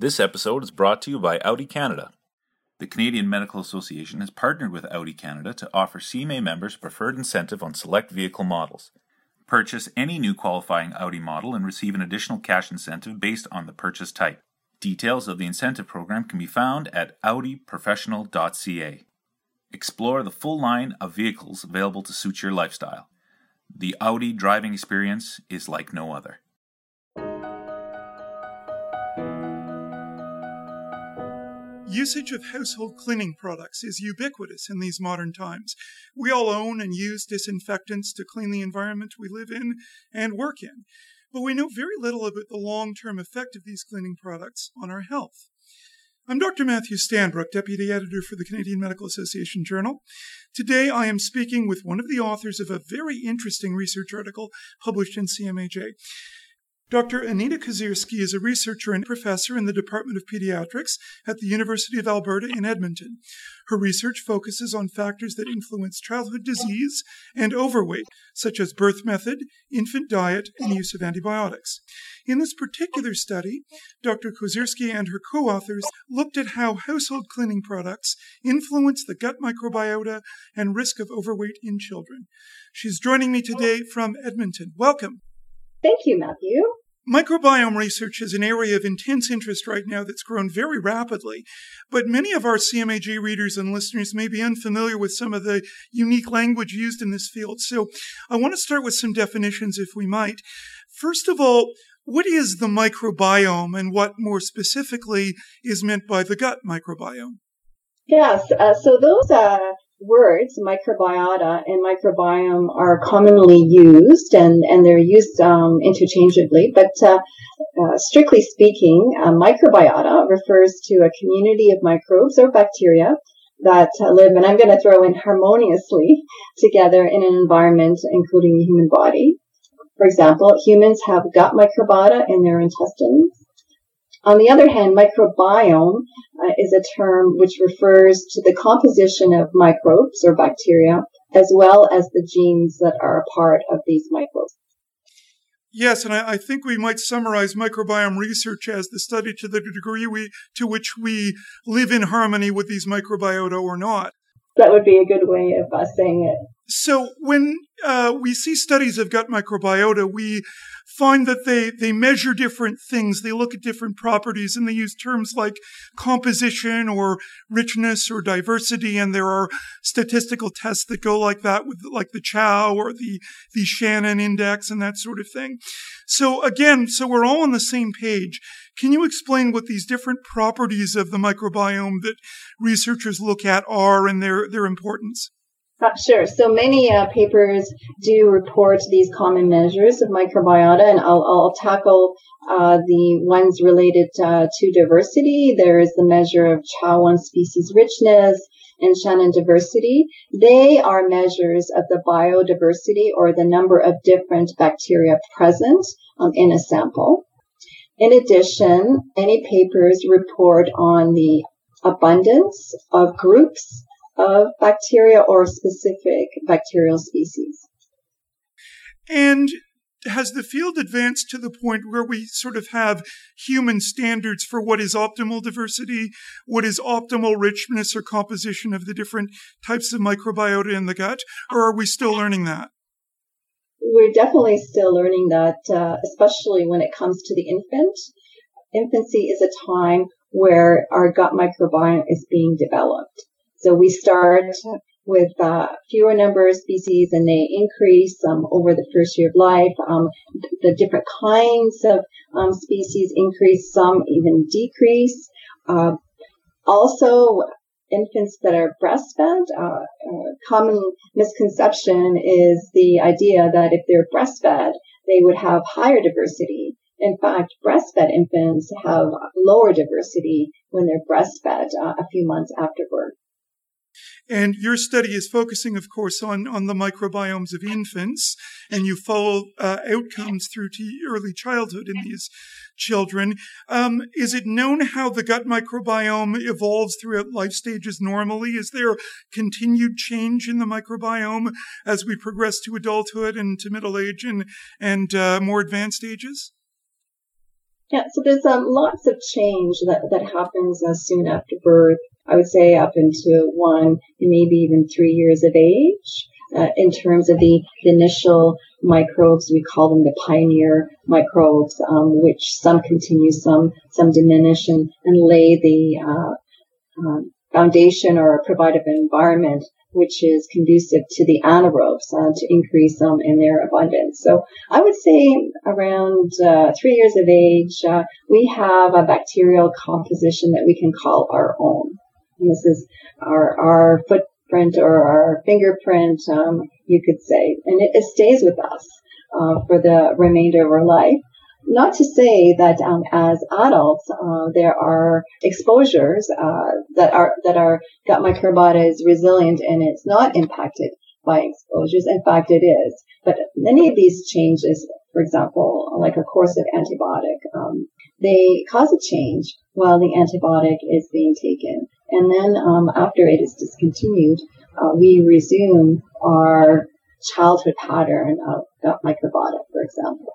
This episode is brought to you by Audi Canada. The Canadian Medical Association has partnered with Audi Canada to offer CMA members a preferred incentive on select vehicle models. Purchase any new qualifying Audi model and receive an additional cash incentive based on the purchase type. Details of the incentive program can be found at audiprofessional.ca. Explore the full line of vehicles available to suit your lifestyle. The Audi driving experience is like no other. Usage of household cleaning products is ubiquitous in these modern times. We all own and use disinfectants to clean the environment we live in and work in, but we know very little about the long term effect of these cleaning products on our health. I'm Dr. Matthew Stanbrook, Deputy Editor for the Canadian Medical Association Journal. Today I am speaking with one of the authors of a very interesting research article published in CMAJ. Dr. Anita Kozyrskyj is a researcher and professor in the Department of Pediatrics at the University of Alberta in Edmonton. Her research focuses on factors that influence childhood disease and overweight, such as birth method, infant diet, and use of antibiotics. In this particular study, Dr. Kozyrskyj and her co authors looked at how household cleaning products influence the gut microbiota and risk of overweight in children. She's joining me today from Edmonton. Welcome. Thank you, Matthew. Microbiome research is an area of intense interest right now that's grown very rapidly, but many of our CMAJ readers and listeners may be unfamiliar with some of the unique language used in this field. So I want to start with some definitions, if we might. First of all, what is the microbiome and what more specifically is meant by the gut microbiome? Yes, uh, so those uh, words, microbiota and microbiome, are commonly used and, and they're used um, interchangeably. But uh, uh, strictly speaking, microbiota refers to a community of microbes or bacteria that live, and I'm going to throw in harmoniously together in an environment including the human body. For example, humans have gut microbiota in their intestines. On the other hand, microbiome uh, is a term which refers to the composition of microbes or bacteria, as well as the genes that are a part of these microbes. Yes, and I, I, think we might summarize microbiome research as the study to the degree we, to which we live in harmony with these microbiota or not. That would be a good way of uh, saying it. So when uh, we see studies of gut microbiota, we find that they, they measure different things. They look at different properties and they use terms like composition or richness or diversity. And there are statistical tests that go like that with like the Chao or the, the Shannon index and that sort of thing. So again, so we're all on the same page. Can you explain what these different properties of the microbiome that researchers look at are and their, their importance? Uh, sure. So many uh, papers do report these common measures of microbiota, and I'll, I'll tackle uh, the ones related uh, to diversity. There is the measure of Chao-1 species richness and Shannon diversity. They are measures of the biodiversity or the number of different bacteria present um, in a sample. In addition, many papers report on the abundance of groups of bacteria or specific bacterial species. And has the field advanced to the point where we sort of have human standards for what is optimal diversity, what is optimal richness or composition of the different types of microbiota in the gut, or are we still learning that? We're definitely still learning that, uh, especially when it comes to the infant. Infancy is a time where our gut microbiome is being developed. So we start with uh, fewer number of species and they increase um, over the first year of life. Um, the different kinds of um, species increase, some even decrease. Uh, also, infants that are breastfed, uh, uh, common misconception is the idea that if they're breastfed, they would have higher diversity. In fact, breastfed infants have lower diversity when they're breastfed uh, a few months after birth. And your study is focusing, of course, on, on the microbiomes of infants, and you follow uh, outcomes through to early childhood in these children. Um, is it known how the gut microbiome evolves throughout life stages normally? Is there continued change in the microbiome as we progress to adulthood and to middle age and, and uh, more advanced ages? Yeah, so there's um, lots of change that, that happens uh, soon after birth. I would say up into one, and maybe even three years of age. Uh, in terms of the, initial microbes, we call them the pioneer microbes, um, which some continue, some some diminish, and, and lay the uh, uh, foundation or provide an environment which is conducive to the anaerobes uh, to increase them in their abundance. So I would say around uh, three years of age, uh, we have a bacterial composition that we can call our own. This is our, our footprint or our fingerprint, um, you could say, and it, it stays with us uh, for the remainder of our life. Not to say that um, as adults uh, there are exposures uh, that are that our gut microbiota is resilient and it's not impacted by exposures. In fact, it is. But many of these changes, for example, like a course of antibiotic, um, they cause a change while the antibiotic is being taken, and then um, after it is discontinued, uh, we resume our childhood pattern of gut microbiota, for example.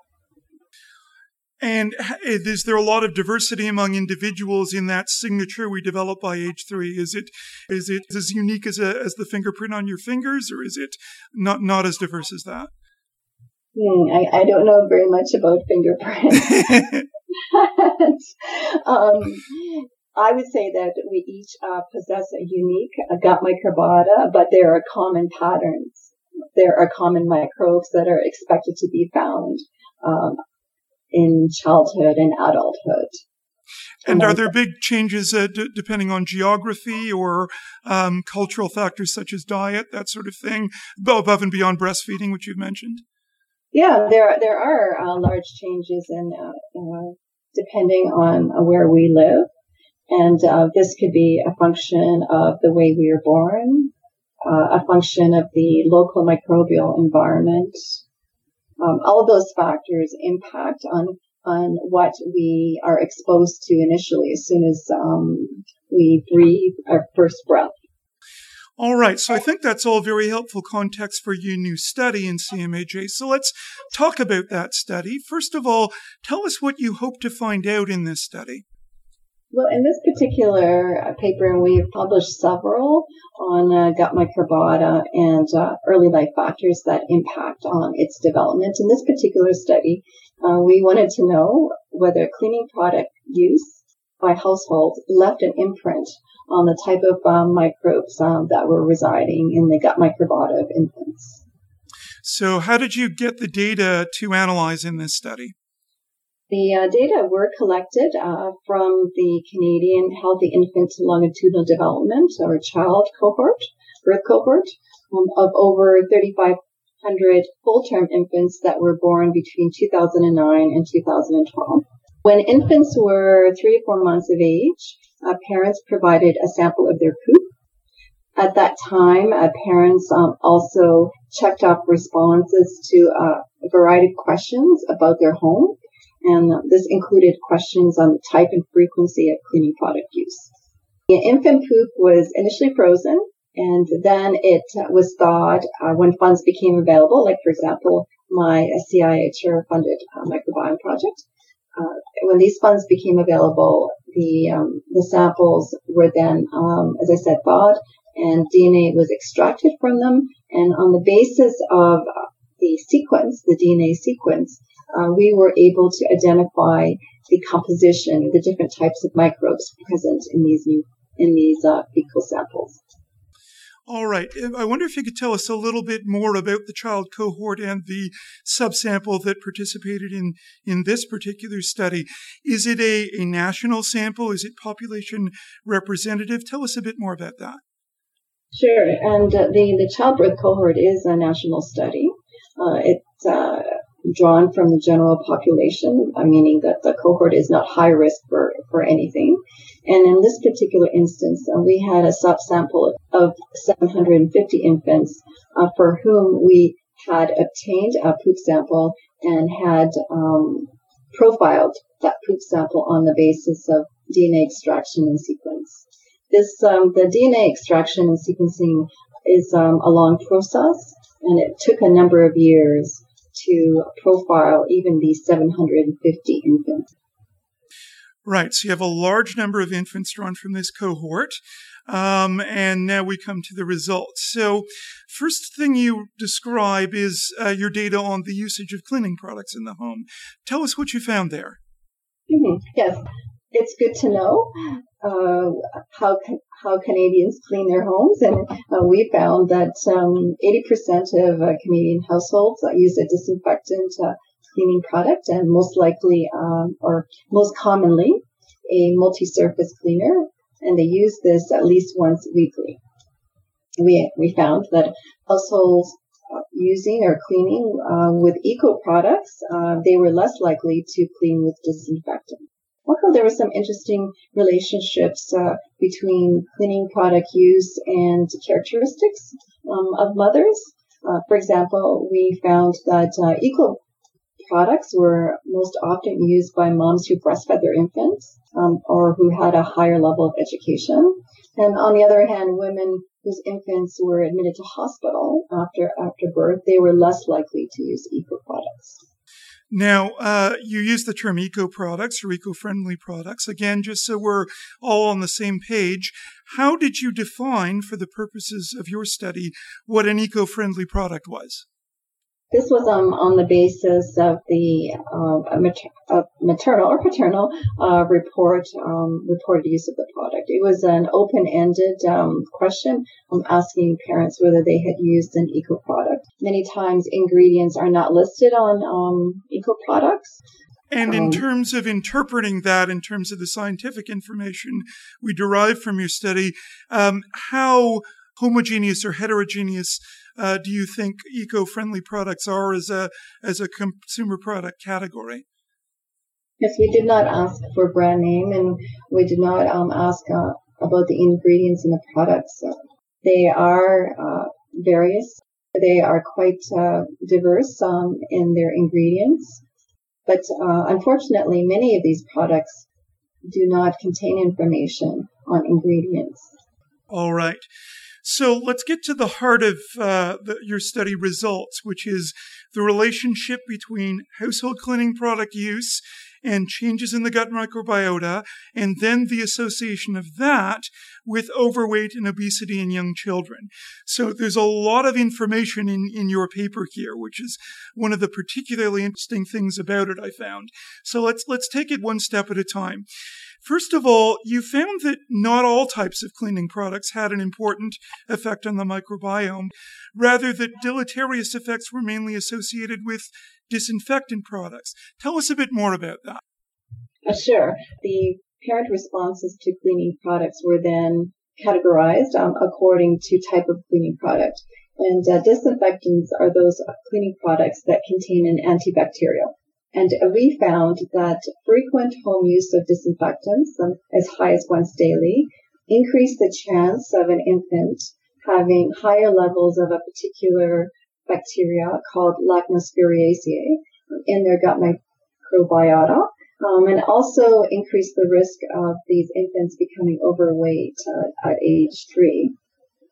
And is there a lot of diversity among individuals in that signature we develop by age three? Is it is it as unique as a, as the fingerprint on your fingers, or is it not not as diverse as that? Hmm, I, I don't know very much about fingerprints. um, I would say that we each uh, possess a unique uh, gut microbiota, but there are common patterns. There are common microbes that are expected to be found um, in childhood and adulthood. And are there big changes uh, d- depending on geography or um, cultural factors such as diet, that sort of thing, above and beyond breastfeeding, which you've mentioned? Yeah, there there are uh, large changes in uh, depending on uh, where we live, and uh, this could be a function of the way we are born, uh, a function of the local microbial environment, um, all of those factors impact on on what we are exposed to initially as soon as um, we breathe our first breath. All right, so I think that's all very helpful context for your new study in CMAJ. So let's talk about that study. First of all, tell us what you hope to find out in this study. Well, in this particular uh, paper, and we've published several on uh, gut microbiota and uh, early life factors that impact on its development. In this particular study, uh, we wanted to know whether cleaning product use by households left an imprint on the type of um, microbes um, that were residing in the gut microbiota of infants. So, how did you get the data to analyze in this study? The uh, data were collected uh, from the Canadian Healthy Infant Longitudinal Development or Child cohort, birth cohort, um, of over 3,500 full-term infants that were born between 2009 and 2012. When infants were three or four months of age, uh, parents provided a sample of their poop. At that time, uh, parents um, also checked off responses to uh, a variety of questions about their home and this included questions on the type and frequency of cleaning product use. The infant poop was initially frozen, and then it was thawed uh, when funds became available, like, for example, my CIHR funded uh, microbiome project. Uh, when these funds became available, the um, the samples were then, um, as I said, thawed, and DNA was extracted from them. And on the basis of uh, the sequence, the DNA sequence, uh, we were able to identify the composition, the different types of microbes present in these new in these uh, fecal samples. All right. I wonder if you could tell us a little bit more about the child cohort and the subsample that participated in, in this particular study. Is it a, a national sample? Is it population representative? Tell us a bit more about that. Sure. And uh, the, the childbirth cohort is a national study. Uh, it's uh, drawn from the general population, uh, meaning that the cohort is not high risk for, for anything. And in this particular instance, uh, we had a subsample of 750 infants uh, for whom we had obtained a poop sample and had um, profiled that poop sample on the basis of DNA extraction and sequence. This um, the DNA extraction and sequencing is um, a long process, and it took a number of years to profile even these 750 infants. Right. So you have a large number of infants drawn from this cohort. Um, and now we come to the results. So, first thing you describe is uh, your data on the usage of cleaning products in the home. Tell us what you found there. Mm-hmm. Yes, it's good to know uh, how how Canadians clean their homes, and uh, we found that um, 80% of uh, Canadian households use a disinfectant uh, cleaning product, and most likely, um, or most commonly, a multi-surface cleaner, and they use this at least once weekly. We we found that households uh, using or cleaning uh, with eco products, uh, they were less likely to clean with disinfectant. Also, there were some interesting relationships uh, between cleaning product use and characteristics um, of mothers. Uh, for example, we found that uh, eco products were most often used by moms who breastfed their infants um, or who had a higher level of education. And on the other hand, women whose infants were admitted to hospital after after birth, they were less likely to use eco products. Now, uh, you use the term eco products or eco friendly products. Again, just so we're all on the same page, how did you define, for the purposes of your study, what an eco friendly product was? This was um, on the basis of the uh, mater- uh, maternal or paternal uh, report um, reported use of the product. It was an open-ended um, question um, asking parents whether they had used an eco product. Many times, ingredients are not listed on um, eco products. And in um, terms of interpreting that, in terms of the scientific information we derive from your study, how homogeneous or heterogeneous uh, do you think eco-friendly products are as a as a consumer product category? Yes, we did not ask for brand name, and we did not um, ask uh, about the ingredients in the products. Uh, they are uh, various. They are quite uh, diverse um, in their ingredients, but uh, unfortunately, many of these products do not contain information on ingredients. All right. So let's get to the heart of uh, the, your study results, which is the relationship between household cleaning product use and changes in the gut microbiota, and then the association of that with overweight and obesity in young children. So there's a lot of information in, in your paper here, which is one of the particularly interesting things about it I found. So let's let's take it one step at a time. First of all, you found that not all types of cleaning products had an important effect on the microbiome, rather that deleterious effects were mainly associated with disinfectant products. Tell us a bit more about that. Uh, sure. The parent responses to cleaning products were then categorized um, according to type of cleaning product. And uh, disinfectants are those cleaning products that contain an antibacterial. And we found that frequent home use of disinfectants, um, as high as once daily, increased the chance of an infant having higher levels of a particular bacteria called Lachnospiraceae in their gut microbiota, um, and also increased the risk of these infants becoming overweight uh, at age three.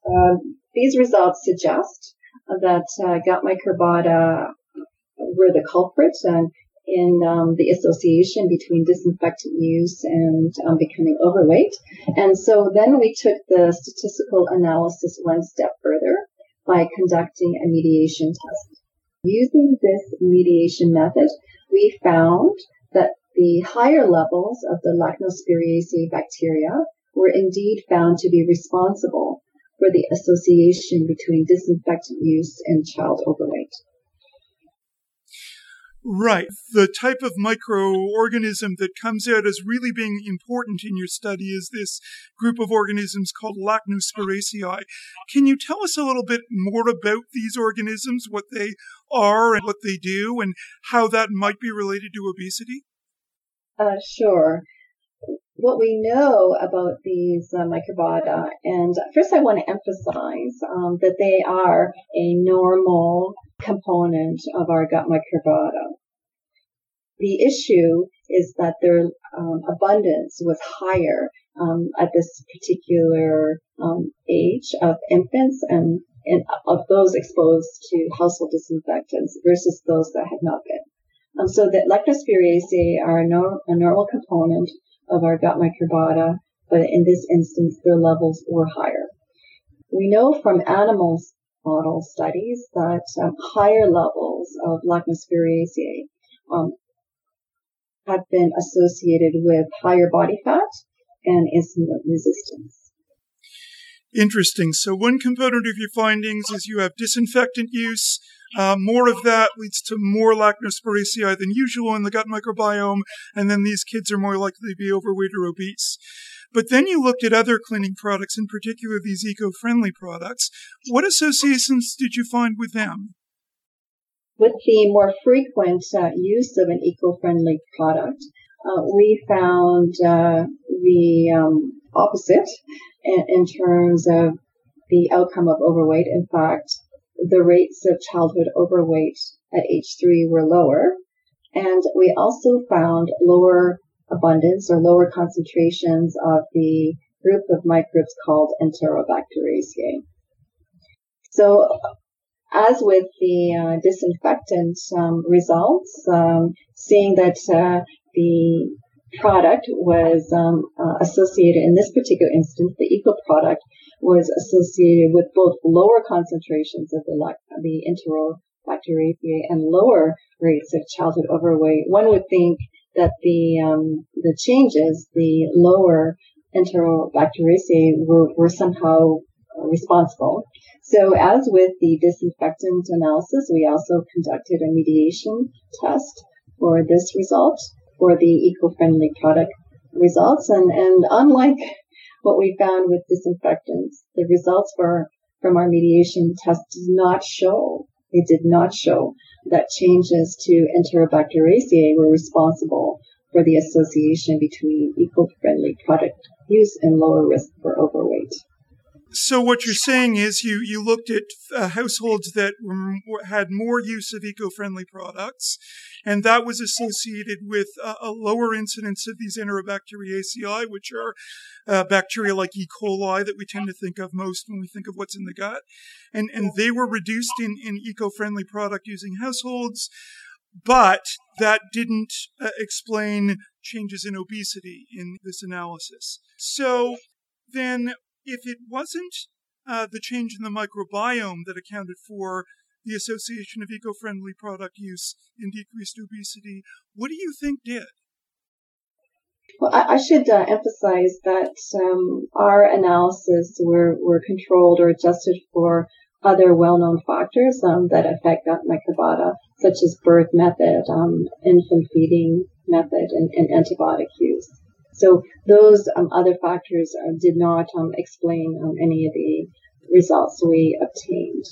Uh, these results suggest that uh, gut microbiota were the culprits and in um, the association between disinfectant use and um, becoming overweight. And so then we took the statistical analysis one step further by conducting a mediation test. Using this mediation method, we found that the higher levels of the Lachnospiraceae bacteria were indeed found to be responsible for the association between disinfectant use and child overweight. Right. The type of microorganism that comes out as really being important in your study is this group of organisms called Lachnospiraceae. Can you tell us a little bit more about these organisms, what they are and what they do, and how that might be related to obesity? Uh, sure. What we know about these uh, microbiota, and first I want to emphasize um, that they are a normal component of our gut microbiota. The issue is that their um, abundance was higher um, at this particular um, age of infants and, and, of those exposed to household disinfectants versus those that had not been. Um, so that Lachnospiraceae are a, a normal component of our gut microbiota, but in this instance, their levels were higher. We know from animals model studies that um, higher levels of Lachnospiraceae um, have been associated with higher body fat and insulin resistance. Interesting. So one component of your findings is you have disinfectant use. Uh, more of that leads to more Lachnospiraceae than usual in the gut microbiome, and then these kids are more likely to be overweight or obese. But then you looked at other cleaning products, in particular these eco-friendly products. What associations did you find with them? With the more frequent uh, use of an eco-friendly product, uh, we found uh, the um, opposite in, in terms of the outcome of overweight. In fact, the rates of childhood overweight at age three were lower. And we also found lower abundance or lower concentrations of the group of microbes called Enterobacteriaceae. So, as with the uh, disinfectant um, results, um, seeing that uh, the product was um, uh, associated, in this particular instance, the eco product was associated with both lower concentrations of the, the Enterobacteriaceae and lower rates of childhood overweight. One would think that the um, the changes, the lower Enterobacteriaceae, were, were somehow responsible. So, as with the disinfectant analysis, we also conducted a mediation test for this result for the eco-friendly product results. And, and unlike what we found with disinfectants, the results for from our mediation test did not show, it did not show that changes to Enterobacteriaceae were responsible for the association between eco-friendly product use and lower risk for overweight. So what you're saying is you you looked at uh, households that were, had more use of eco-friendly products, and that was associated with uh, a lower incidence of these Enterobacteriaceae, which are uh, bacteria like E. coli that we tend to think of most when we think of what's in the gut, and and they were reduced in in eco-friendly product using households. But that didn't uh, explain changes in obesity in this analysis. So then if it wasn't uh, the change in the microbiome that accounted for the association of eco-friendly product use and decreased obesity, what do you think did? Well, I, I should uh, emphasize that um, our analysis were, were controlled or adjusted for other well-known factors um, that affect gut microbiota, such as birth method, um, infant feeding method, and, and antibiotic use. So those um, other factors uh, did not um, explain um, any of the results we obtained.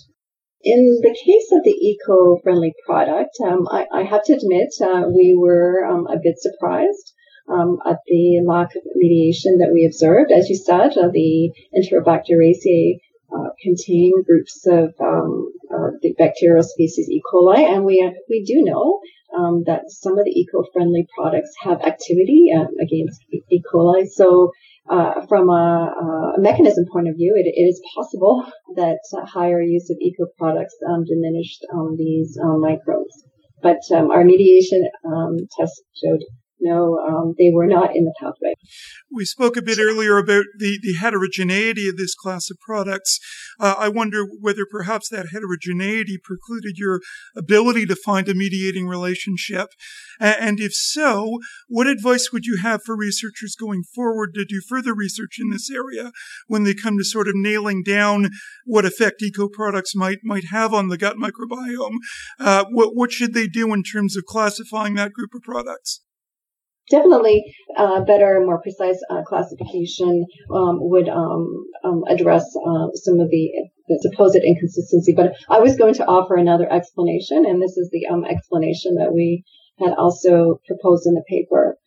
In the case of the eco-friendly product, um, I, I, have to admit uh, we were um, a bit surprised um, at the lack of mediation that we observed. As you said, uh, the Enterobacteriaceae uh, contain groups of uh, the bacterial species E. coli, and we we do know um, that some of the eco-friendly products have activity um, against E. coli. So, uh, from a, a, mechanism point of view, it, it is possible that higher use of eco products um, diminished um, these um, microbes. But um, our mediation test showed no, um, they were not in the pathway. We spoke a bit earlier about the, the heterogeneity of this class of products. Uh, I wonder whether perhaps that heterogeneity precluded your ability to find a mediating relationship. And if so, what advice would you have for researchers going forward to do further research in this area when they come to sort of nailing down what effect eco products might might have on the gut microbiome? Uh, what what should they do in terms of classifying that group of products? Definitely uh, better, more precise uh, classification um, would um, um, address uh, some of the, the, supposed inconsistency. But I was going to offer another explanation, and this is the um, explanation that we had also proposed in the paper.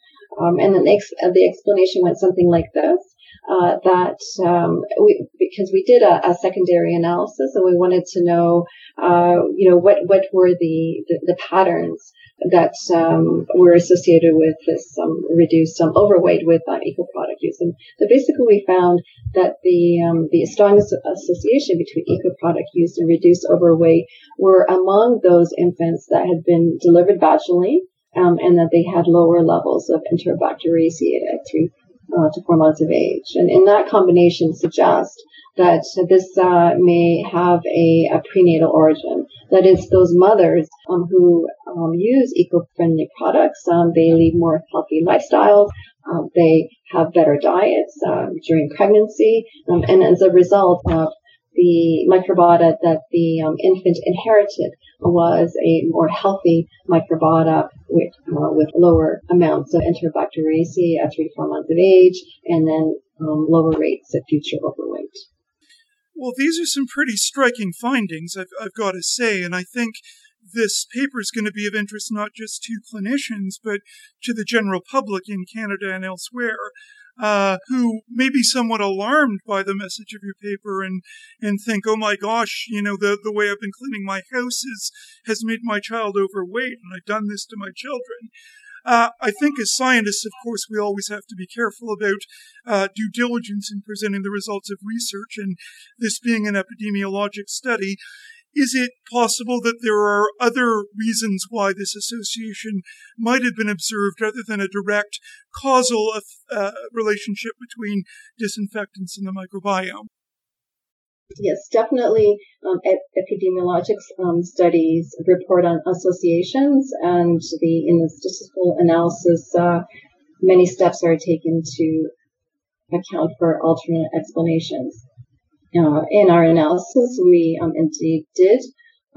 Um, and the, ex- the explanation went something like this. Uh, that um, we because we did a, a, secondary analysis and we wanted to know uh, you know what what were the the, the patterns that um, were associated with this um, reduced um, overweight with uh, eco product use. And so basically, we found that the um, the strong association between eco product use and reduced overweight were among those infants that had been delivered vaginally um, and that they had lower levels of Enterobacteriaceae at three uh, to four months of age. And in that combination suggests that this uh, may have a, a, prenatal origin. That is, those mothers um, who um, use eco-friendly products, um, they lead more healthy lifestyles. Um, they have better diets um, during pregnancy, um, and as a result, uh, the microbiota that the infant inherited was a more healthy microbiota with, uh, with lower amounts of Enterobacteriaceae at three to four months of age, and then lower rates of future overweight. Well, these are some pretty striking findings, I've, I've got to say, and I think this paper is going to be of interest not just to clinicians, but to the general public in Canada and elsewhere. Uh, who may be somewhat alarmed by the message of your paper and, and think, oh my gosh, you know, the, the way I've been cleaning my house is, has made my child overweight and I've done this to my children. Uh, I think as scientists, of course, we always have to be careful about uh, due diligence in presenting the results of research, and this being an epidemiologic study, is it possible that there are other reasons why this association might have been observed other than a direct causal uh, relationship between disinfectants and the microbiome? Yes, definitely. Um, epidemiologic um, studies report on associations, and the in the statistical analysis, uh, many steps are taken to account for alternate explanations. Uh, in our analysis, we um, indeed did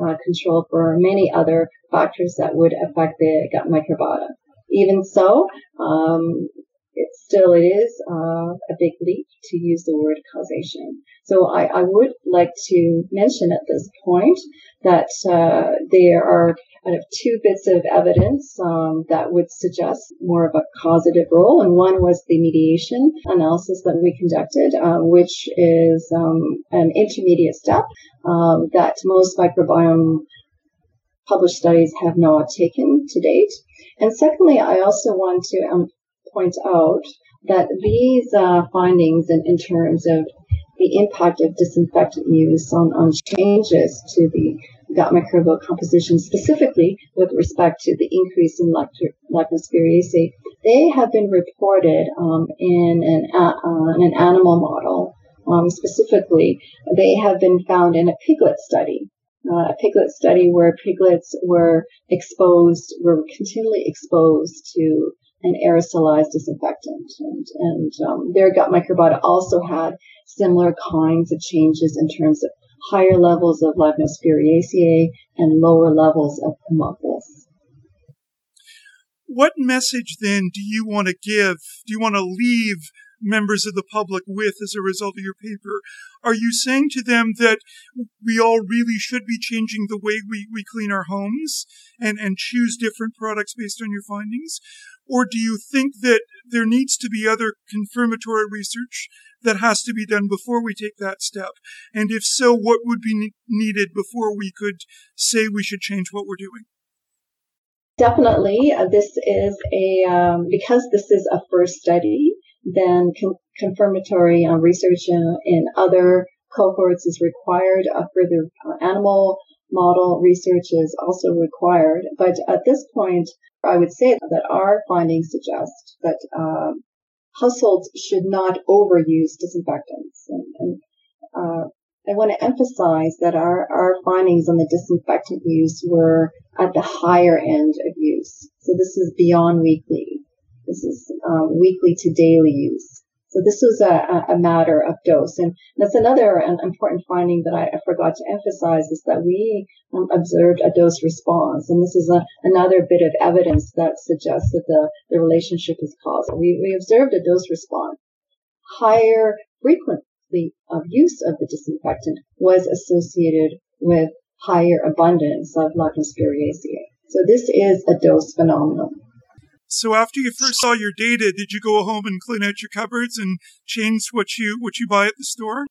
uh, control for many other factors that would affect the gut microbiota. Even so, um, it still is uh, a big leap to use the word causation. So I, I would like to mention at this point that uh, there are kind of two bits of evidence um, that would suggest more of a causative role, and one was the mediation analysis that we conducted, uh, which is um, an intermediate step um, that most microbiome published studies have not taken to date. And secondly, I also want to um, point out that these uh, findings in, in terms of the impact of disinfectant use on, on changes to the gut microbial composition, specifically with respect to the increase in Lachnospiraceae, they have been reported um, in, an, uh, in an animal model. Um, specifically, they have been found in a piglet study. Uh, a piglet study where piglets were exposed, were continually exposed to an aerosolized disinfectant. And, and um, their gut microbiota also had similar kinds of changes in terms of higher levels of Lachnospiraceae and lower levels of Haemophilus. What message then do you want to give? Do you want to leave members of the public with as a result of your paper? Are you saying to them that we all really should be changing the way we, we clean our homes and, and choose different products based on your findings? Or do you think that there needs to be other confirmatory research that has to be done before we take that step? And if so, what would be needed before we could say we should change what we're doing? Definitely. Uh, this is a, um, because this is a first study, then con- confirmatory uh, research in, in, other cohorts is required. Uh, further animal model research is also required. But at this point, I would say that our findings suggest that um, households should not overuse disinfectants. And, and uh, I want to emphasize that our, our findings on the disinfectant use were at the higher end of use. So this is beyond weekly. This is um, weekly to daily use. So this was a, a matter of dose. And that's another important finding that I, forgot to emphasize is that we um, observed a dose response. And this is a, another bit of evidence that suggests that the, the relationship is causal. We, we observed a dose response. Higher frequency of use of the disinfectant was associated with higher abundance of Lachnospiraceae. So this is a dose phenomenon. So after you first saw your data, did you go home and clean out your cupboards and change what you what you buy at the store?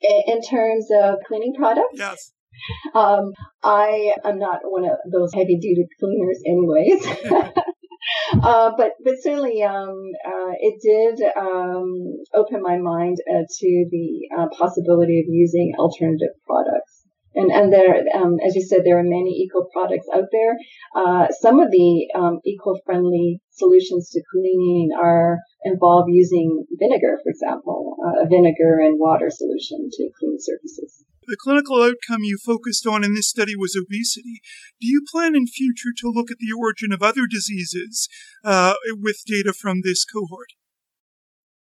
In terms of cleaning products? Yes. Um, I am not one of those heavy duty cleaners, anyways. uh, but but certainly, um, uh, it did um, open my mind uh, to the uh, possibility of using alternative products. And, and there, um, as you said, there are many eco products out there. Uh, some of the um, eco-friendly solutions to cleaning are involve using vinegar, for example, uh, a vinegar and water solution to clean surfaces. The clinical outcome you focused on in this study was obesity. Do you plan in future to look at the origin of other diseases uh, with data from this cohort?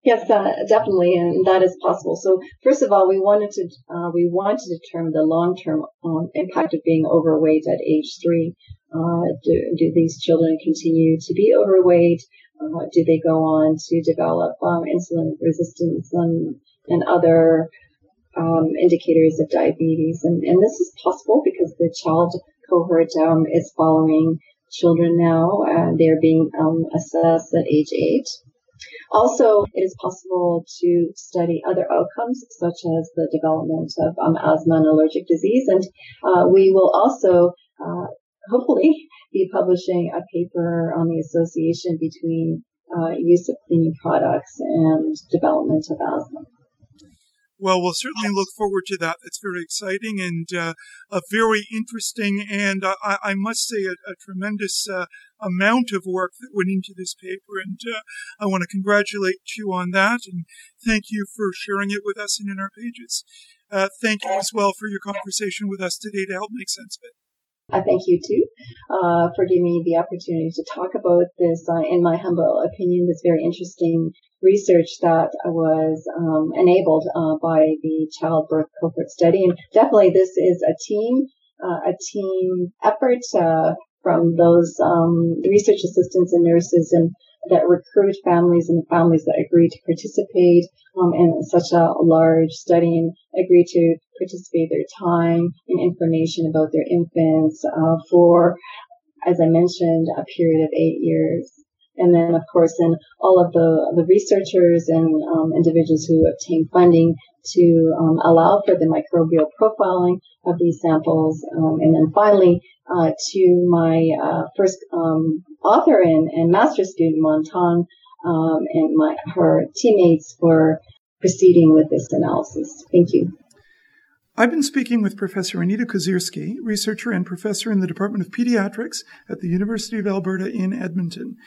Yes, uh, definitely, and that is possible. So, first of all, we wanted to uh, we wanted to determine the long term um, impact of being overweight at age three. Uh, do, do these children continue to be overweight? Uh, do they go on to develop um, insulin resistance and, and other um, indicators of diabetes? And, and, this is possible because the child cohort um, is following children now, they're being um, assessed at age eight. Also, it is possible to study other outcomes, such as the development of um, asthma and allergic disease. And uh, we will also, uh, hopefully, be publishing a paper on the association between uh, use of cleaning products and development of asthma. Well, we'll certainly look forward to that. It's very exciting and uh, a very interesting and uh, I, I, must say a, a tremendous uh, amount of work that went into this paper. And uh, I want to congratulate you on that and thank you for sharing it with us and in our pages. Uh, thank you as well for your conversation with us today to help make sense of it. I thank you too uh, for giving me the opportunity to talk about this, uh, in my humble opinion, this very interesting research that was um, enabled uh, by the childbirth cohort study. And definitely, this is a team, uh, a team effort uh, from those um, research assistants and nurses and that recruit families and families that agree to participate um, in such a large study and agree to participate their time and information about their infants uh, for, as I mentioned, a period of eight years. And then, of course, then all of the, the researchers and um, individuals who obtain funding to um, allow for the microbial profiling of these samples. Um, and then finally, uh, to my uh, first um, author and, and master student, Mon Tun, um, and my, her teammates for proceeding with this analysis. Thank you. I've been speaking with Professor Anita Kozyrskyj, researcher and professor in the Department of Pediatrics at the University of Alberta in Edmonton.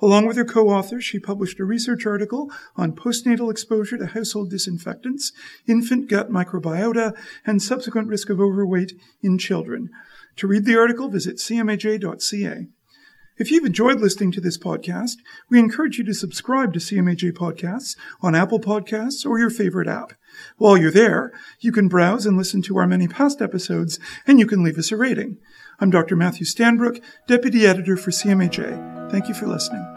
Along with her co-author, she published a research article on postnatal exposure to household disinfectants, infant gut microbiota, and subsequent risk of overweight in children. To read the article, visit cmaj.ca. If you've enjoyed listening to this podcast, we encourage you to subscribe to CMAJ Podcasts on Apple Podcasts or your favorite app. While you're there, you can browse and listen to our many past episodes, and you can leave us a rating. I'm Dr. Matthew Stanbrook, Deputy Editor for CMAJ. Thank you for listening.